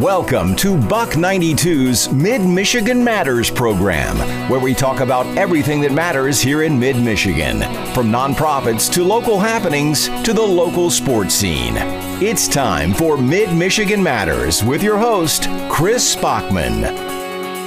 Welcome to Buck 92's Mid Michigan Matters program, where we talk about everything that matters here in Mid Michigan, from nonprofits to local happenings to the local sports scene. It's time for Mid Michigan Matters with your host, Chris Bachman.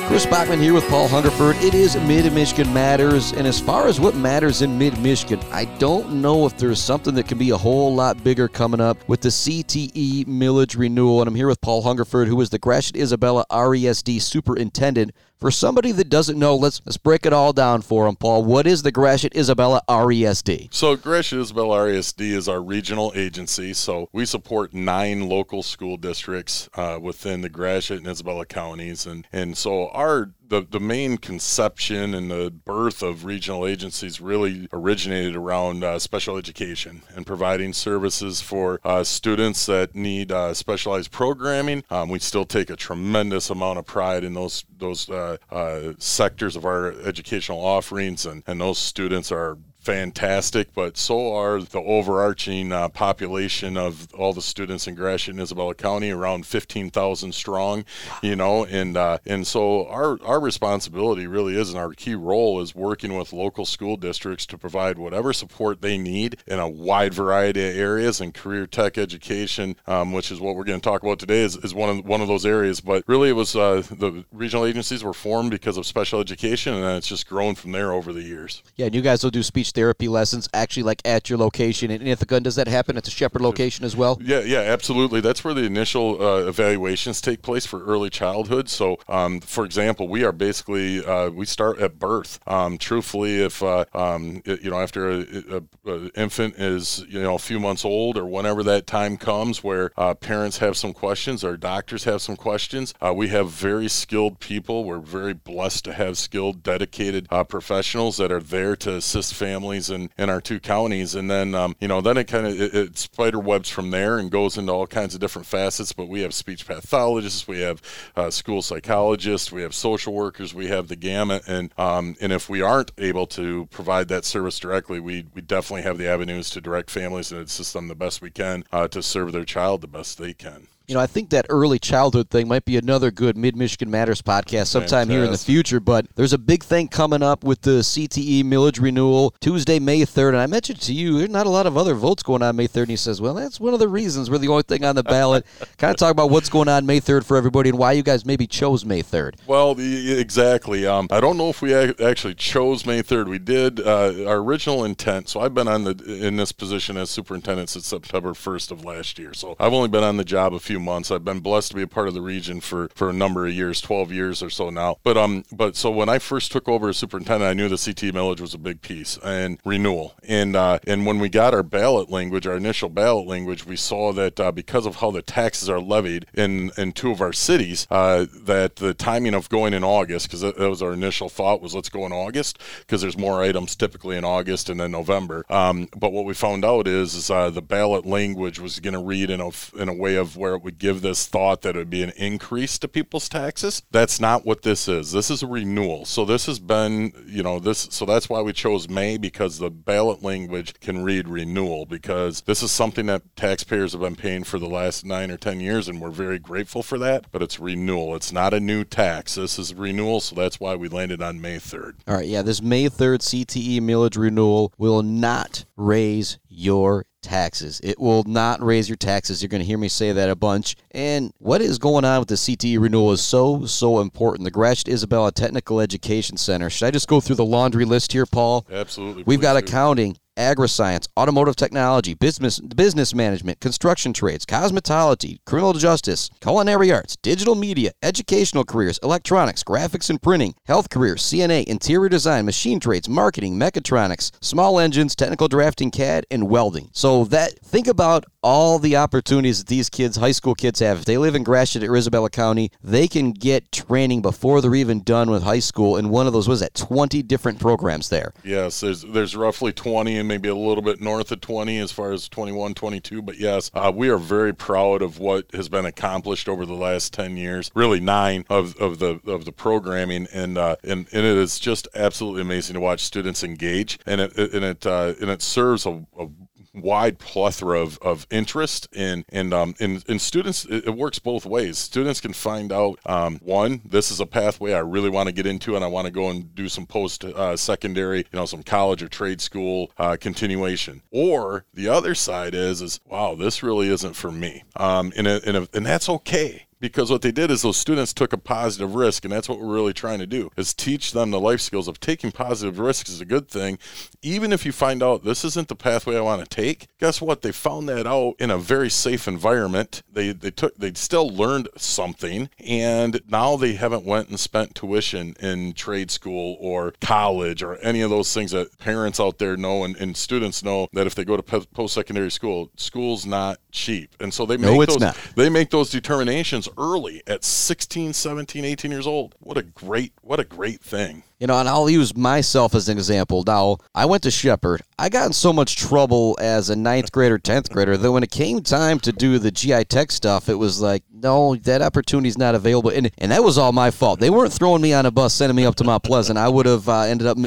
Chris Bachman here with Paul Hungerford. It is Mid Michigan Matters, and as far as what matters in Mid Michigan, I don't know if there's something that can be a whole lot bigger coming up with the CTE millage renewal. And I'm here with Paul Hungerford, who is the Gratiot Isabella RESD Superintendent for somebody that doesn't know, let's let's break it all down for him, Paul. What is the Gratiot Isabella RESD? So Gratiot Isabella RESD is our regional agency. So we support nine local school districts uh, within the Gratiot and Isabella counties, and and so our the, the main conception and the birth of regional agencies really originated around uh, special education and providing services for uh, students that need uh, specialized programming. Um, we still take a tremendous amount of pride in those those uh, uh, sectors of our educational offerings, and, and those students are fantastic, but so are the overarching uh, population of all the students in Gratiot and Isabella County, around 15,000 strong, you know, and uh, and so our our responsibility really is, and our key role is working with local school districts to provide whatever support they need in a wide variety of areas, and career tech education, um, which is what we're going to talk about today, is, is one of one of those areas. But really, it was uh, the regional agencies were formed because of special education, and it's just grown from there over the years. Yeah, and you guys will do speech therapy lessons actually like at your location in Ithaca? Does that happen at the Shepherd location as well? Yeah, yeah, absolutely. That's where the initial uh, evaluations take place for early childhood. So, um, for example, we are basically uh, we start at birth. Um, truthfully, if uh, um, you know after a, a, a, infant is you know a few months old or whenever that time comes where uh, parents have some questions or doctors have some questions, uh, we have very skilled people. We're very blessed to have skilled, dedicated uh, professionals that are there to assist families and in, in our two counties. And then, um, you know, then it kind of it, it, spider webs from there and goes into all kinds of different facets. But we have speech pathologists, we have uh, school psychologists, we have social workers, we have the gamut. And um, and if we aren't able to provide that service directly, we we definitely have the avenues to direct families and assist them the best we can uh, to serve their child the best they can you know, I think that early childhood thing might be another good Mid Michigan Matters podcast sometime Fantastic. here in the future. But there's a big thing coming up with the CTE millage renewal Tuesday, May 3rd. And I mentioned to you, there's not a lot of other votes going on May 3rd. And he says, well, that's one of the reasons we're the only thing on the ballot. kind of talk about what's going on May 3rd for everybody and why you guys maybe chose May 3rd. Well, exactly. Um, I don't know if we actually chose May 3rd. We did uh, our original intent. So I've been on the in this position as superintendent since September 1st of last year. So I've only been on the job a few few months. I've been blessed to be a part of the region for for a number of years, 12 years or so now. But um, but so when I first took over as superintendent, I knew the CT millage was a big piece and renewal. And uh, and when we got our ballot language, our initial ballot language, we saw that uh, because of how the taxes are levied in in two of our cities, uh, that the timing of going in August, because that, that, was our initial thought, was let's go in August because there's more items typically in August and then November. Um, but what we found out is, is uh, the ballot language was going to read in a in a way of where it would would give this thought that it would be an increase to people's taxes. That's not what this is. This is a renewal. So this has been, you know, this so that's why we chose May because the ballot language can read renewal because this is something that taxpayers have been paying for the last 9 or 10 years and we're very grateful for that, but it's renewal. It's not a new tax. This is renewal, so that's why we landed on May 3rd. All right, yeah, this May 3rd CTE millage renewal will not raise your taxes. It will not raise your taxes. You're going to hear me say that a bunch. And what is going on with the CTE renewal is so, so important. The Gratiot Isabella Technical Education Center. Should I just go through the laundry list here, Paul? Absolutely. We've got do. accounting, agri-science, automotive technology, business business management, construction trades, cosmetology, criminal justice, culinary arts, digital media, educational careers, electronics, graphics and printing, health careers, CNA, interior design, machine trades, marketing, mechatronics, small engines, technical drafting, CAD, and welding. So that think about all the opportunities that these kids, high school kids have. If they live in Gratiot or Isabella County, they can get training before they're even done with high school in one of those was that 20 different programs there. Yes, there's there's roughly 20 and maybe a little bit north of 20 as far as 21, 22. But yes, uh, we are very proud of what has been accomplished over the last 10 years, really nine of, of the of the programming, and uh, and, and it is just absolutely amazing to watch students engage, and it and it uh, and it serves a, a wide plethora of, of interest in and um in, in students it, it works both ways. Students can find out um, one this is a pathway i really want to get into and i want to go and do some post uh, secondary you know some college or trade school uh, continuation. Or the other side is is wow this really isn't for me. Um, and, a, and, a, and that's okay because what they did is those students took a positive risk and that's what we're really trying to do is teach them the life skills of taking positive risks is a good thing. Even if you find out this isn't the pathway i want to take guess what? They found that out in a very safe environment. They they took they still learned something and now they haven't went and spent tuition in trade school or college or any of those things that parents out there know and, and students know that if they go to post-secondary school school's not cheap. And so they make no, those not. they make those determinations early at 16, 17, 18 years old. What a great, what a great thing. You know, and I'll use myself as an example. Now, I went to Shepherd. I got in so much trouble as a ninth grader, 10th grader that when it came time to do the GI Tech stuff, it was like, no, that opportunity's not available. And, and that was all my fault. They weren't throwing me on a bus, sending me up to Mount Pleasant. I would have uh, ended up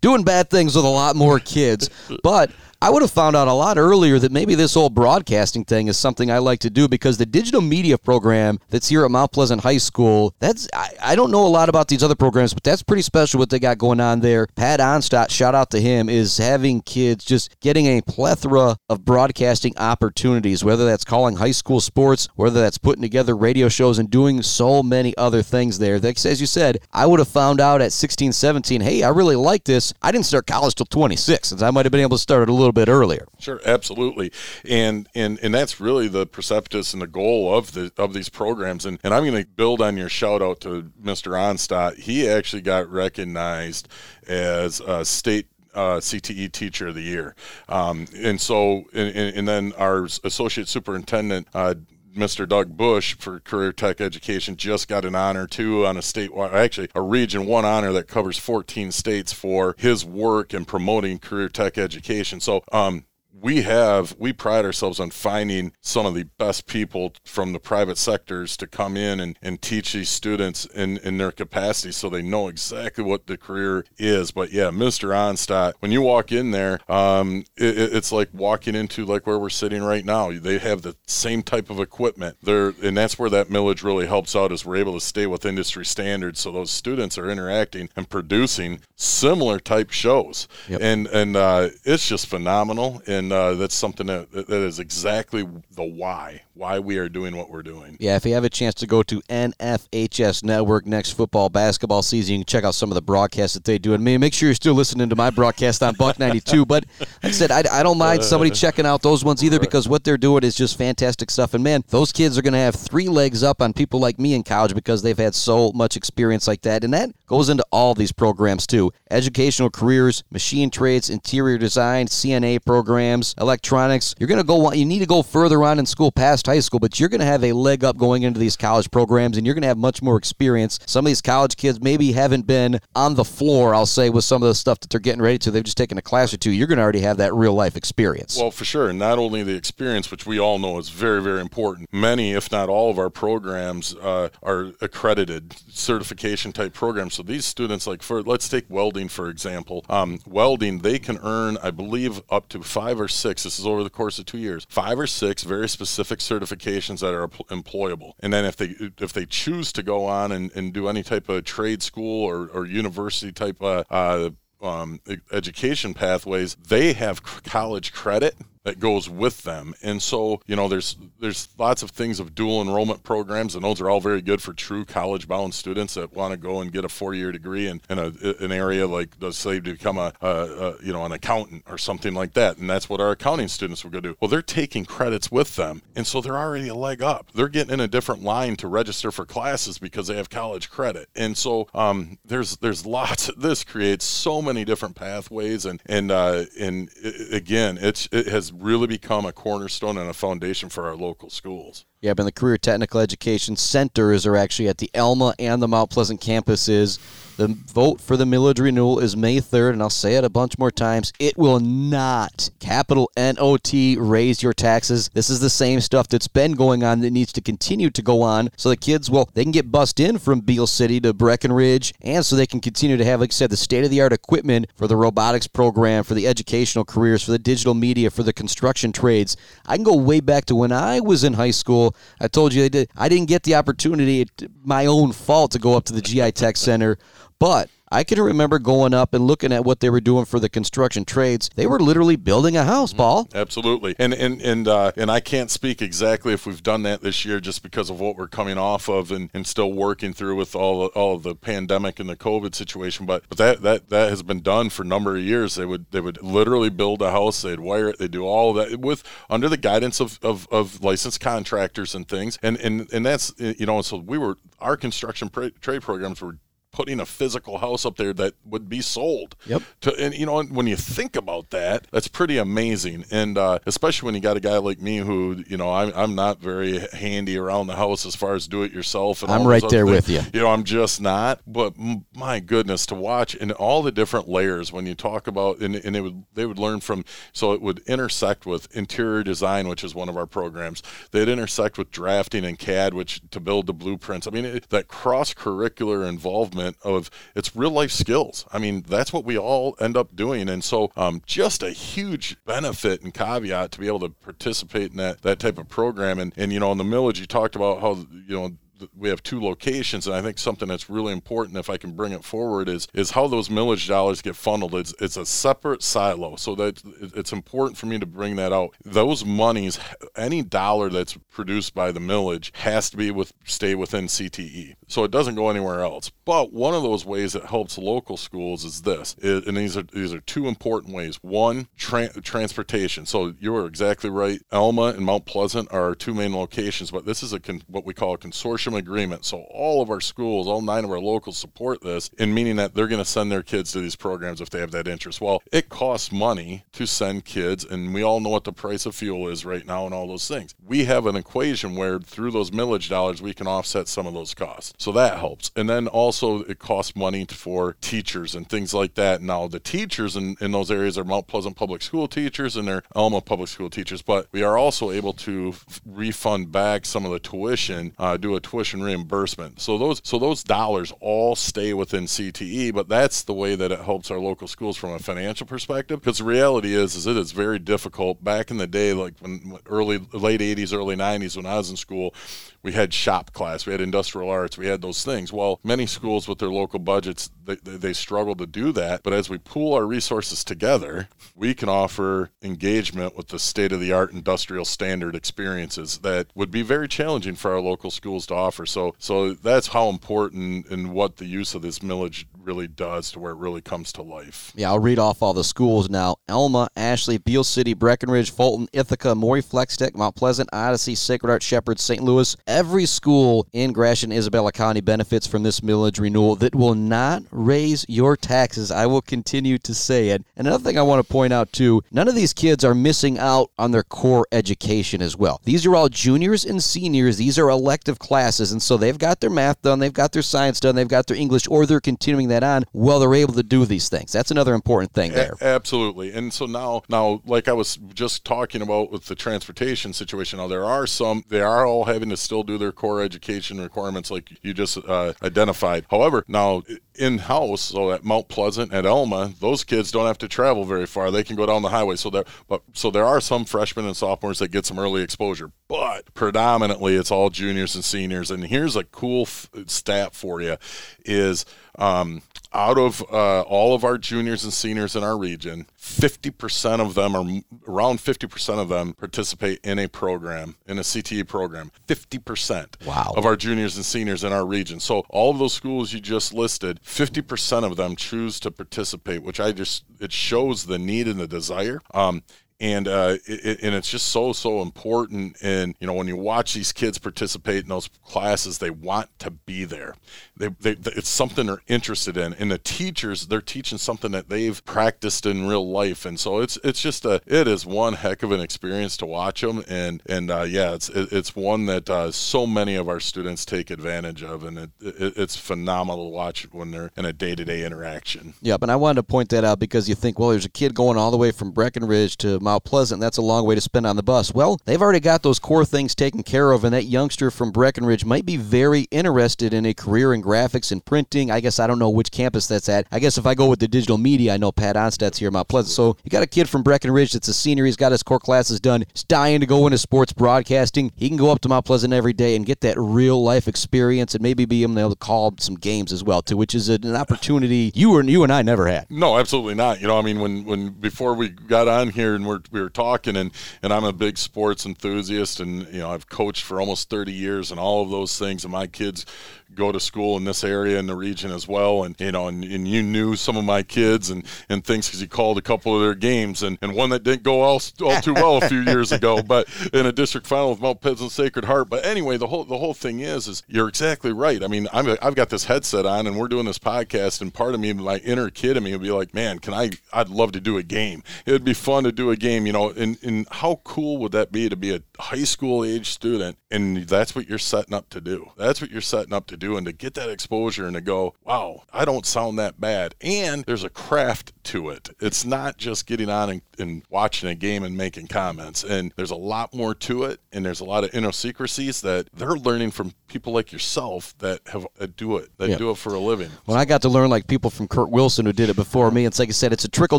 doing bad things with a lot more kids. But I would have found out a lot earlier that maybe this whole broadcasting thing is something I like to do because the digital media program that's here at Mount Pleasant High School, that's I, I don't know a lot about these other programs, but that's pretty special what they got going on there. Pat Onstott, shout out to him, is having kids just getting a plethora of broadcasting opportunities, whether that's calling high school sports, whether that's putting together radio shows and doing so many other things there. That, as you said, I would have found out at 16, 17, hey, I really like this. I didn't start college till 26, since I might have been able to start it a little little bit earlier. Sure, absolutely, and and and that's really the precipitous and the goal of the of these programs. And and I'm going to build on your shout out to Mr. Onstott. He actually got recognized as a state uh, CTE Teacher of the Year. Um, and so, and, and, then our Associate Superintendent, uh, Mr. Doug Bush for Career Tech Education just got an honor too on a statewide, actually a Region One honor that covers 14 states for his work in promoting career tech education. So, um, we have we pride ourselves on finding some of the best people from the private sectors to come in and, and teach these students in, in their capacity so they know exactly what the career is. But yeah mr onstott when you walk in there um, it, it's like walking into like where we're sitting right now. They have the same type of equipment. There and that's where that millage really helps out is we're able to stay with industry standards. So those students are interacting and producing similar type shows. Yep. and and uh, it's just phenomenal. And uh, that's something that that is exactly the why why we are doing what we're doing. Yeah, if you have a chance to go to NFHS Network next football basketball season, you can check out some of the broadcasts that they do. And make sure you're still listening to my broadcast on Buck 92. But like I said, I, I don't mind somebody checking out those ones either because what they're doing is just fantastic stuff. And man, those kids are going to have three legs up on people like me in college because they've had so much experience like that. And that goes into all these programs too educational careers, machine trades, interior design, CNA programs, electronics. You're going to go, you need to go further on in school past high school, but you're going to have a leg up going into these college programs and you're going to have much more experience. Some of these college kids maybe haven't been on the floor, I'll say, with some of the stuff that they're getting ready to. They've just taken a class or two. You're going to already have that real life experience. Well, for sure. And not only the experience, which we all know is very, very important. Many, if not all, of our programs uh, are accredited certification type programs. So these students, like for let's take welding for example, um, welding they can earn, I believe, up to five or six. This is over the course of two years. Five or six very specific certifications that are employable. And then if they if they choose to go on and, and do any type of trade school or, or university type uh, uh, um, education pathways, they have college credit that goes with them. And so, you know, there's there's lots of things of dual enrollment programs, and those are all very good for true college bound students that want to go and get a four year degree in, in a, an area like, let's say, to become a, a, a, you know an accountant or something like that. And that's what our accounting students will go do. Well, they're taking credits with them, and so they're already a leg up. They're getting in a different line to register for classes because they have college credit. And so um, there's there's lots. This creates so many different pathways, and and uh, and it, again, it's it has really become a cornerstone and a foundation for our local schools. Yeah, but the Career Technical Education Centers are actually at the Alma and the Mount Pleasant campuses. The vote for the millage renewal is May 3rd, and I'll say it a bunch more times. It will not, capital N O T, raise your taxes. This is the same stuff that's been going on that needs to continue to go on so the kids, well, they can get bussed in from Beal City to Breckenridge, and so they can continue to have, like I said, the state of the art equipment for the robotics program, for the educational careers, for the digital media, for the construction trades. I can go way back to when I was in high school. I told you I, did, I didn't get the opportunity, my own fault, to go up to the GI Tech Center, but I can remember going up and looking at what they were doing for the construction trades. They were literally building a house, Paul. Absolutely, and and and uh, and I can't speak exactly if we've done that this year, just because of what we're coming off of and, and still working through with all all of the pandemic and the COVID situation. But but that that that has been done for a number of years. They would they would literally build a house. They'd wire it. They do all that with under the guidance of, of, of licensed contractors and things. And and and that's you know so we were our construction trade programs were putting a physical house up there that would be sold. Yep. To, and you know, when you think about that, that's pretty amazing. And uh, especially when you got a guy like me who, you know, I'm, I'm not very handy around the house as far as do it yourself. I'm right there with you. You know, I'm just not. But my goodness, to watch and all the different layers when you talk about, and, and they would they would learn from. So it would intersect with interior design, which is one of our programs. They'd intersect with drafting and CAD, which to build the blueprints. I mean, it, that cross curricular involvement of it's real life skills. I mean, that's what we all end up doing. And so, um, just a huge benefit and caveat to be able to participate in that, that type of program. And, and, you know, in the millage, you talked about how, you know, we have two locations, and I think something that's really important, if I can bring it forward, is is how those millage dollars get funneled. It's it's a separate silo, so that it's important for me to bring that out. Those monies, any dollar that's produced by the millage, has to be with stay within CTE, so it doesn't go anywhere else. But one of those ways that helps local schools is this, and these are these are two important ways. One, tra- transportation. So you are exactly right. Alma and Mount Pleasant are our two main locations, but this is a con- what we call a consortium agreement. So all of our schools, all nine of our locals support this, in meaning that they're going to send their kids to these programs if they have that interest. Well, it costs money to send kids, and we all know what the price of fuel is right now and all those things. We have an equation where through those millage dollars, we can offset some of those costs. So that helps. And then also it costs money for teachers and things like that. Now the teachers in, in those areas are Mount Pleasant Public School teachers and they're Alma Public School teachers, but we are also able to refund back some of the tuition, uh, do a tuition reimbursement. So those so those dollars all stay within CTE, but that's the way that it helps our local schools from a financial perspective. Because the reality is, is it is very difficult. Back in the day, like when early late 80s, early 90s, when I was in school, we had shop class, we had industrial arts, we had those things. Well, many schools with their local budgets, they, they struggle to do that. But as we pool our resources together, we can offer engagement with the state of the art industrial standard experiences that would be very challenging for our local schools to offer. So, so that's how important and what the use of this millage really does to where it really comes to life. Yeah, I'll read off all the schools now Alma, Ashley, Beal City, Breckenridge, Fulton, Ithaca, Morey, Flex-Tech, Mount Pleasant, Odyssey, Sacred Heart, Shepherd, St. Louis. Every school in Gratiot Isabella County benefits from this millage renewal that will not raise your taxes. I will continue to say it. And another thing I want to point out too none of these kids are missing out on their core education as well. These are all juniors and seniors, these are elective classes. And so they've got their math done, they've got their science done, they've got their English, or they're continuing that on while they're able to do these things. That's another important thing there. A- absolutely. And so now, now, like I was just talking about with the transportation situation, now there are some, they are all having to still do their core education requirements like you just uh, identified. However, now in house, so at Mount Pleasant at Alma, those kids don't have to travel very far. They can go down the highway. So there, but so there are some freshmen and sophomores that get some early exposure, but predominantly it's all juniors and seniors. And here's a cool f- stat for you: is um, out of uh, all of our juniors and seniors in our region, 50% of them are around 50% of them participate in a program, in a CTE program. 50% wow. of our juniors and seniors in our region. So all of those schools you just listed, 50% of them choose to participate, which I just, it shows the need and the desire. Um, and uh, it, and it's just so so important. And you know, when you watch these kids participate in those classes, they want to be there. They, they, it's something they're interested in, and the teachers they're teaching something that they've practiced in real life, and so it's it's just a it is one heck of an experience to watch them, and and uh, yeah, it's it's one that uh, so many of our students take advantage of, and it, it, it's phenomenal to watch when they're in a day to day interaction. Yep, and I wanted to point that out because you think, well, there's a kid going all the way from Breckenridge to of Mount Pleasant. That's a long way to spend on the bus. Well, they've already got those core things taken care of, and that youngster from Breckenridge might be very interested in a career in graphics and printing. I guess I don't know which campus that's at. I guess if I go with the digital media, I know Pat Onstad's here at Mount Pleasant. So you got a kid from Breckenridge that's a senior. He's got his core classes done. He's dying to go into sports broadcasting. He can go up to Mount Pleasant every day and get that real life experience and maybe be able to call some games as well too, which is an opportunity you and you and I never had. No, absolutely not. You know, I mean, when when before we got on here and we're, we were talking, and and I'm a big sports enthusiast, and you know, I've coached for almost 30 years, and all of those things, and my kids go to school in this area in the region as well. And, you know, and, and you knew some of my kids and, and things because you called a couple of their games and, and one that didn't go all, all too well a few years ago, but in a district final with Mount Pleasant Sacred Heart. But anyway, the whole, the whole thing is, is you're exactly right. I mean, I'm, I've got this headset on and we're doing this podcast and part of me, my inner kid in me would be like, man, can I, I'd love to do a game. It'd be fun to do a game, you know, and, and how cool would that be to be a high school age student and that's what you're setting up to do. That's what you're setting up to do and to get that exposure and to go, wow, I don't sound that bad. And there's a craft to it. It's not just getting on and, and watching a game and making comments. And there's a lot more to it. And there's a lot of idiosyncrasies that they're learning from people like yourself that have uh, do it, that yeah. do it for a living. When I got to learn like people from Kurt Wilson who did it before me, it's like I said, it's a trickle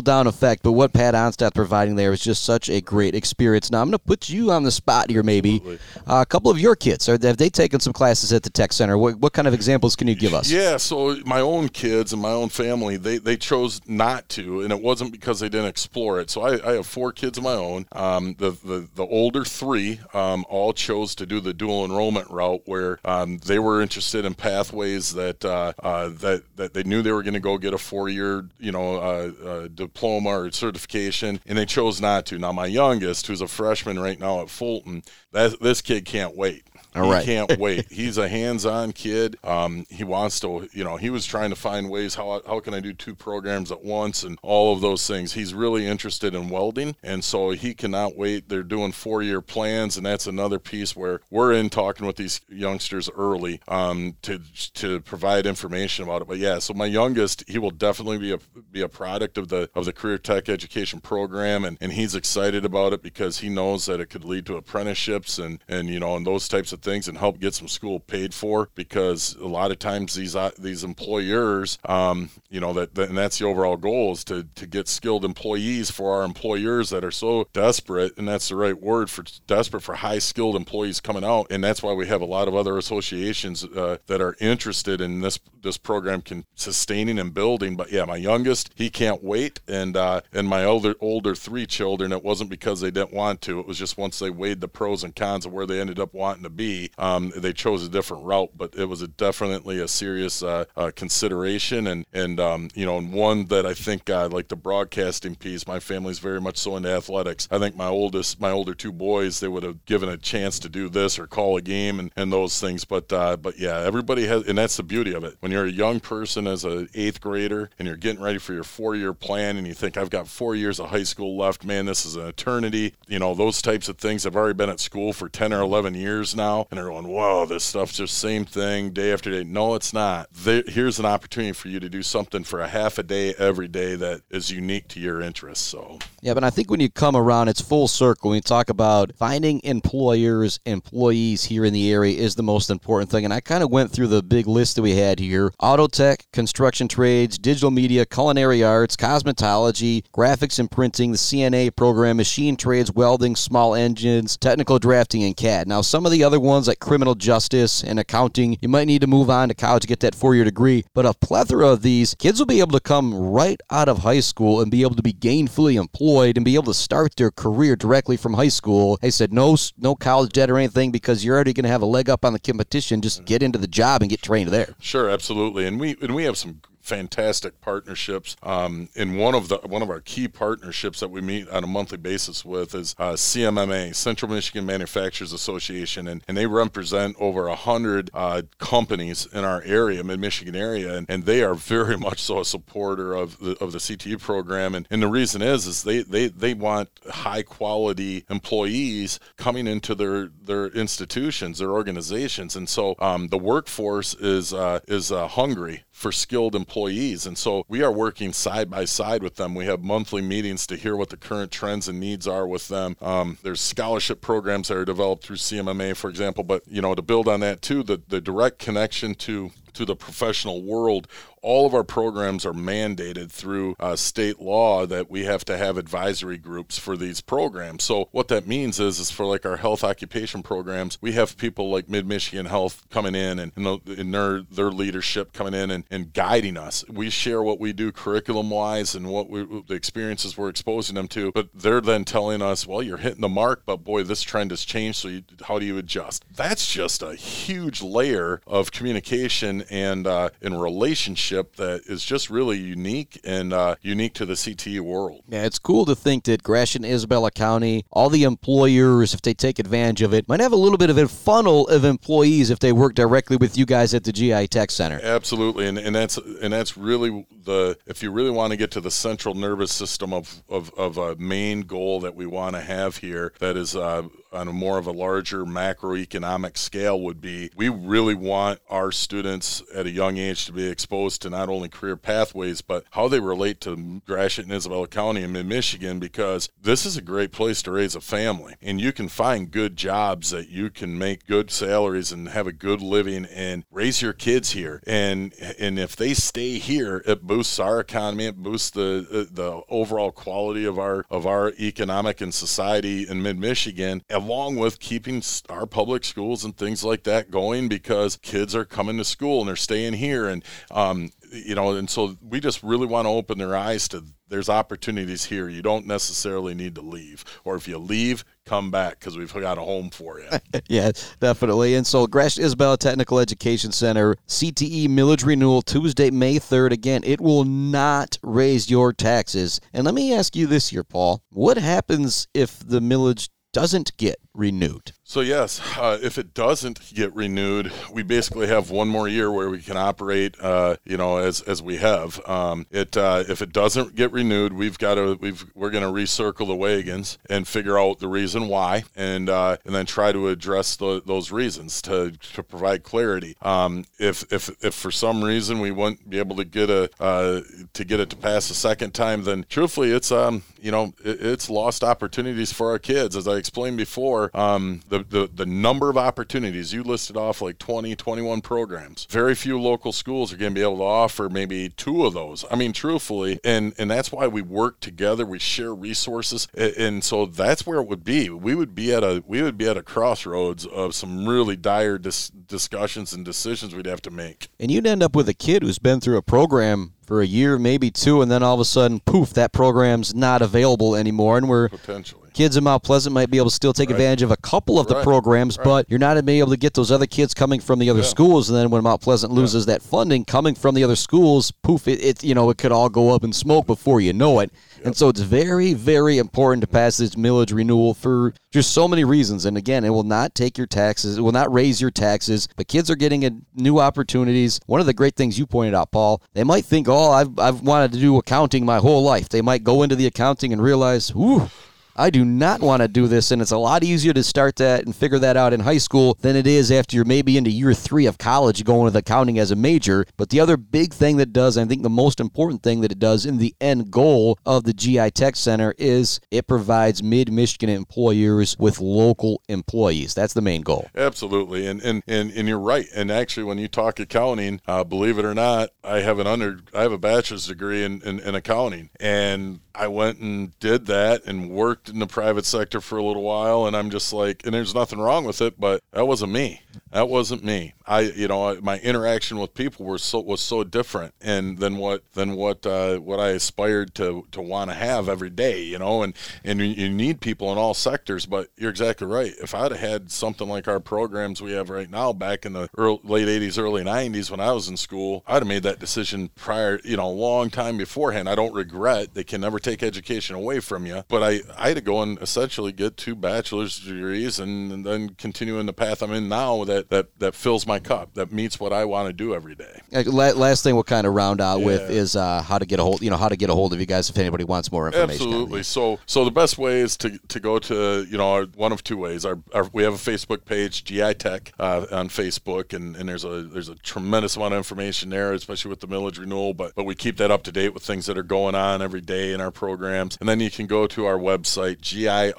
down effect. But what Pat Onstad providing there is just such a great experience. Now I'm going to put you on the spot here, maybe. Uh, a couple of your kids, are, have they taken some classes at the Tech Center? What, what kind of examples? can you give us? Yeah, so my own kids and my own family, they, they chose not to, and it wasn't because they didn't explore it. So I, I have four kids of my own. Um, the, the, the older three um, all chose to do the dual enrollment route where um, they were interested in pathways that, uh, uh, that, that they knew they were going to go get a four year you know, uh, uh, diploma or certification, and they chose not to. Now, my youngest, who's a freshman right now at Fulton, that, this kid can't wait. All right. He can't wait. He's a hands-on kid. Um, he wants to, you know, he was trying to find ways how how can I do two programs at once and all of those things. He's really interested in welding, and so he cannot wait. They're doing four-year plans, and that's another piece where we're in talking with these youngsters early um, to to provide information about it. But yeah, so my youngest, he will definitely be a be a product of the of the career tech education program, and, and he's excited about it because he knows that it could lead to apprenticeships and and you know and those types of things and help get some school paid for because a lot of times these uh, these employers, um, you know, that, that, and that's the overall goal is to to get skilled employees for our employers that are so desperate, and that's the right word for desperate for high skilled employees coming out, and that's why we have a lot of other associations uh, that are interested in this this program can sustaining and building. But yeah, my youngest he can't wait, and uh, and my older older three children, it wasn't because they didn't want to, it was just once they weighed the pros and cons of where they ended up wanting to be um, they chose a different route, but it was a, definitely a serious uh, uh, consideration, and and um, you know, and one that I think uh, like the broadcasting piece. My family's very much so into athletics. I think my oldest, my older two boys, they would have given a chance to do this or call a game and, and those things. But uh, but yeah, everybody has, and that's the beauty of it. When you're a young person as an eighth grader and you're getting ready for your four year plan, and you think I've got four years of high school left, man, this is an eternity. You know, those types of things. I've already been at school for ten or eleven years now and they're going, whoa, this stuff's just the same thing day after day. No, it's not. There, here's an opportunity for you to do something for a half a day every day that is unique to your interests. So yeah, but I think when you come around, it's full circle. When you talk about finding employers, employees here in the area is the most important thing. And I kind of went through the big list that we had here: auto tech, construction trades, digital media, culinary arts, cosmetology, graphics and printing, the CNA program, machine trades, welding, small engines, technical drafting, and CAD. Now, some of the other ones like criminal justice and accounting. You might need to move on to college to get that four year degree, but a plethora of these kids will be able to come right out of high school and be able to be gainfully employed and be able to start their career directly from high school. They said no, no college debt or anything because you're already going to have a leg up on the competition. Just mm-hmm. get into the job and get trained there. Sure, absolutely, and we and we have some fantastic partnerships. Um, and one of the one of our key partnerships that we meet on a monthly basis with is uh, CMMA, Central Michigan Manufacturers Association, and, and they represent over a hundred uh, companies in our area, mid Michigan area, and, and they are very much so a supporter of the of the CTE program. And, and the reason is is they, they they want high quality employees coming into their their institutions, their organizations, and so um, the workforce is uh, is uh, hungry for skilled employees. And so we are working side by side with them. We have monthly meetings to hear what the current trends and needs are with them. Um, there's scholarship programs that are developed through CMMA, for example. But, you know, to build on that too, the, the direct connection to to the professional world all of our programs are mandated through uh, state law that we have to have advisory groups for these programs. So what that means is, is for like our health occupation programs, we have people like Mid Michigan Health coming in and, and their their leadership coming in and, and guiding us. We share what we do curriculum wise and what we, the experiences we're exposing them to, but they're then telling us, well, you're hitting the mark, but boy, this trend has changed. So you, how do you adjust? That's just a huge layer of communication and uh, in relationship relationship that is just really unique and uh, unique to the CTE world. Yeah, it's cool to think that Gratiot Isabella County, all the employers, if they take advantage of it, might have a little bit of a funnel of employees if they work directly with you guys at the GI Tech Center. Absolutely, and, and that's and that's really the if you really want to get to the central nervous system of of, of a main goal that we want to have here, that is. Uh, on a more of a larger macroeconomic scale would be we really want our students at a young age to be exposed to not only career pathways but how they relate to Gratiot and Isabella County and mid Michigan because this is a great place to raise a family. And you can find good jobs that you can make good salaries and have a good living and raise your kids here. And and if they stay here it boosts our economy it boosts the the overall quality of our of our economic and society in mid Michigan along with keeping our public schools and things like that going because kids are coming to school and they're staying here and um, you know and so we just really want to open their eyes to there's opportunities here. You don't necessarily need to leave or if you leave come back because we've got a home for you yeah definitely. And so gratiot isabella technical education center cte millage renewal tuesday may 3rd again it will not raise your taxes. And let me ask you this here paul. What happens if the millage doesn't get renewed. So yes, uh, if it doesn't get renewed, we basically have one more year where we can operate, uh, you know, as as we have. Um, it uh, if it doesn't get renewed, we've got to we've we're going to recircle the wagons and figure out the reason why, and uh, and then try to address the, those reasons to to provide clarity. Um, if if if for some reason we won't be able to get a uh, to get it to pass a second time, then truthfully, it's um you know it, it's lost opportunities for our kids, as I explained before um, the, the, the number of opportunities you listed off like 20, 21 programs. Very few local schools are going to be able to offer maybe two of those. I mean, truthfully, and and that's why we work together. We share resources, and, and so that's where it would be. We would be at a we would be at a crossroads of some really dire dis- discussions and decisions we'd have to make. And you'd end up with a kid who's been through a program for a year, maybe two, and then all of a sudden, poof, that program's not available anymore, and we're potentially kids in Mount Pleasant might be able to still take right. advantage of a couple of the right. programs, right. but you're not being able to get those other kids coming from the other yeah. schools. And then when Mount Pleasant loses yeah. that funding coming from the other schools, poof, it, it, you know it could all go up in smoke before you know it. Yep. And so it's very, very important to pass this millage renewal for just so many reasons. And again, it will not take your taxes, it will not raise your taxes, but kids are getting a, new opportunities. One of the great things you pointed out, Paul, they might think, oh, I've, I've wanted to do accounting my whole life. They might go into the accounting and realize, ooh, I do not want to do this. And it's a lot easier to start that and figure that out in high school than it is after you're maybe into year three of college going with accounting as a major. But the other big thing that does, I think the most important thing that it does in the end goal of the GI Tech Center is it provides mid Michigan employers with local employees. That's the main goal. Absolutely. And, and, and, and you're right. And actually, when you talk accounting, uh, believe it or not, I have an under, I have a bachelor's degree in, in, in accounting. And I went and did that and worked in the private sector for a little while. And I'm just like, and there's nothing wrong with it, but that wasn't me. That wasn't me. I, you know, my interaction with people were so was so different, and than what than what uh, what I aspired to to want to have every day. You know, and and you need people in all sectors. But you're exactly right. If I'd have had something like our programs we have right now back in the early, late '80s, early '90s when I was in school, I'd have made that decision prior, you know, a long time beforehand. I don't regret. They can never take education away from you, but I I had to go and essentially get two bachelor's degrees and, and then continue in the path I'm in now. That that that that fills my cup, that meets what I want to do every day. Last thing we'll kind of round out yeah. with is uh, how to get a hold, you know, how to get a hold of you guys if anybody wants more information. Absolutely. So so the best way is to, to go to you know one of two ways. Our, our we have a Facebook page, GI Tech, uh, on Facebook, and, and there's a there's a tremendous amount of information there, especially with the millage renewal. But but we keep that up to date with things that are going on every day in our programs. And then you can go to our website, giresd.net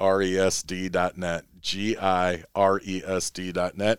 G-I-R-E-S-D.net.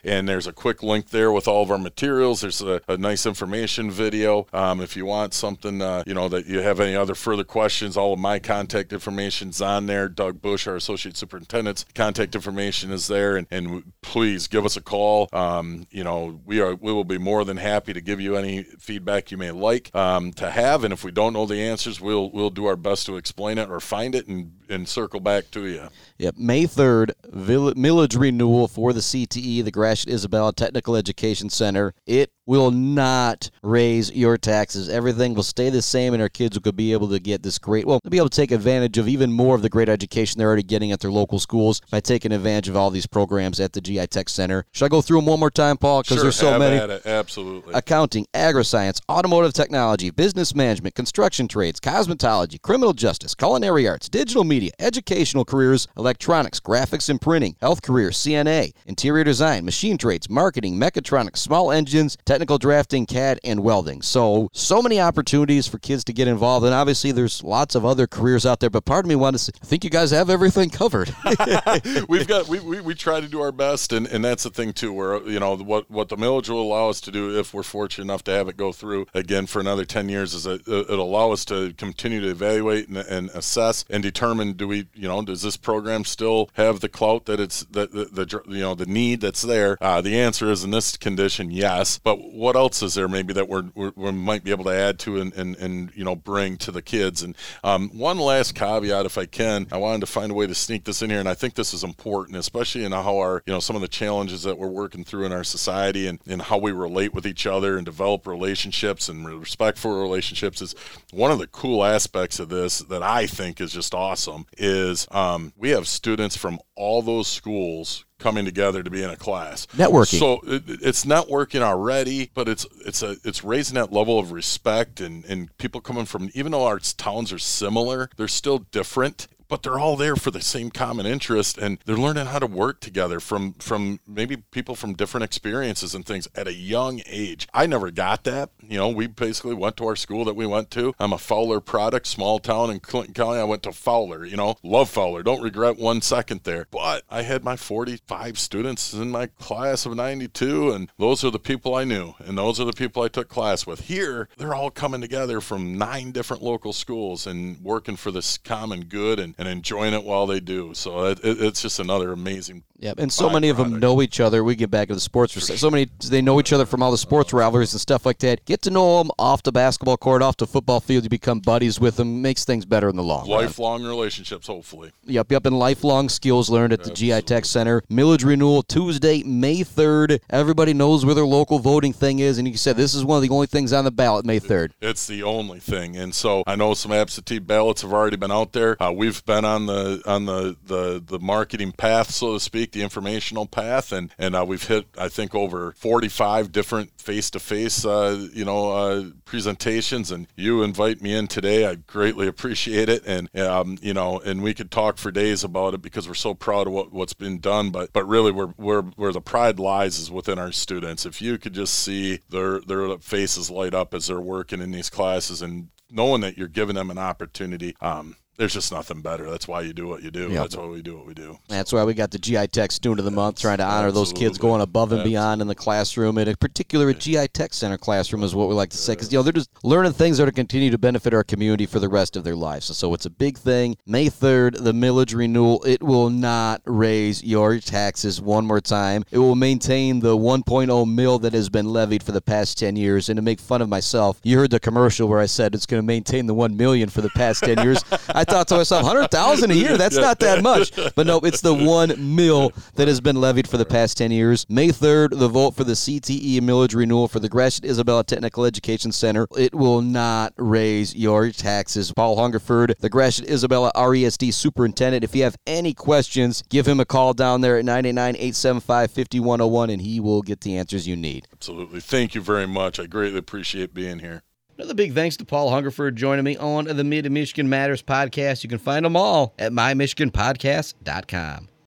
And there's a quick link there with all of our materials. There's a, a nice information video. Um, if you want something, uh, you know, that you have any other further questions, all of my contact information's on there. Doug Bush, our associate superintendent's contact information is there. And, and please give us a call. Um, you know, we are we will be more than happy to give you any feedback you may like um, to have. And if we don't know the answers, we'll we'll do our best to explain it or find it and, and circle back to you. Yep, May 3rd, millage renewal for the CTE, the Gratiot Isabella Technical Education Center. It will not raise your taxes. Everything will stay the same, and our kids will be able to get this great, well, they'll be able to take advantage of even more of the great education they're already getting at their local schools by taking advantage of all these programs at the GI Tech Center. Should I go through them one more time, Paul? Because sure, there's so many. Absolutely. Accounting, agri-science, automotive technology, business management, construction trades, cosmetology, criminal justice, culinary arts, digital media, educational careers, electronics, graphics and printing, health Career, CNA, interior design, machine trades, marketing, mechatronics, small engines, technical drafting, CAD, and welding. So, so many opportunities for kids to get involved. And obviously, there's lots of other careers out there. But part of me wants to I think you guys have everything covered. We've got, we, we, we try to do our best. And, and that's the thing, too, where, you know, what, what the millage will allow us to do if we're fortunate enough to have it go through again for another 10 years is that uh, it'll allow us to continue to evaluate and, and assess and determine do we, you know, does this program still have the clout that it's the, the, the you know, the need that's there? Uh, the answer is in this condition, yes. But what else is there maybe that we're, we're we might be able to add to and, and, and you know bring to the kids? And um, one last caveat, if I can, I wanted to find a way to sneak this in here, and I think this is important, especially in how our you know some of the challenges that we're working through in our society and, and how we relate with each other and develop relationships and respectful relationships is one of the cool aspects of this that I think is just awesome is um, we have students from all those schools coming together to be in a class. Networking. So it, it's networking already, but it's it's a it's raising that level of respect and and people coming from even though our towns are similar, they're still different but they're all there for the same common interest and they're learning how to work together from from maybe people from different experiences and things at a young age. I never got that. You know, we basically went to our school that we went to. I'm a Fowler product, small town in Clinton County. I went to Fowler, you know, love Fowler. Don't regret one second there. But I had my 45 students in my class of 92 and those are the people I knew and those are the people I took class with. Here, they're all coming together from nine different local schools and working for this common good and and enjoying it while they do. So it, it, it's just another amazing. Yeah, and so many of them know each other. We get back to the sports. So many they know each other from all the sports rivalries and stuff like that. Get to know them off the basketball court, off the football field. You become buddies with them. Makes things better in the long run. Lifelong relationships, hopefully. Yep, yep, and lifelong skills learned at the Absolutely. GI Tech Center. Millage renewal Tuesday, May third. Everybody knows where their local voting thing is, and you said this is one of the only things on the ballot May third. It's the only thing, and so I know some absentee ballots have already been out there. Uh, we've been on the on the, the the marketing path, so to speak, the informational path, and and uh, we've hit I think over 45 different face to face, you know, uh, presentations. And you invite me in today, I greatly appreciate it, and um, you know, and we could talk for days about it because we're so proud of what, what's been done. But but really, where where where the pride lies is within our students. If you could just see their their faces light up as they're working in these classes and knowing that you're giving them an opportunity. Um, there's just nothing better. That's why you do what you do. Yep. That's why we do what we do. That's why we got the GI Tech Student of the Month, trying to honor Absolutely. those kids going above and beyond in the classroom. And in particular, a GI Tech Center classroom is what we like to say because you know they're just learning things that are continue to benefit our community for the rest of their lives. So it's a big thing. May third, the millage renewal. It will not raise your taxes one more time. It will maintain the 1.0 mill that has been levied for the past 10 years. And to make fun of myself, you heard the commercial where I said it's going to maintain the 1 million for the past 10 years. I thought to myself, hundred thousand a year. That's not that much. But no, it's the one mill that has been levied for the past ten years. May third, the vote for the CTE millage renewal for the Gratiot Isabella Technical Education Center. It will not raise your taxes. Paul Hungerford, the Gratiot Isabella RESD superintendent. If you have any questions, give him a call down there at 989 875 5101 and he will get the answers you need. Absolutely. Thank you very much. I greatly appreciate being here. Another big thanks to Paul Hungerford joining me on the Mid Michigan Matters podcast. You can find them all at mymichiganpodcast.com.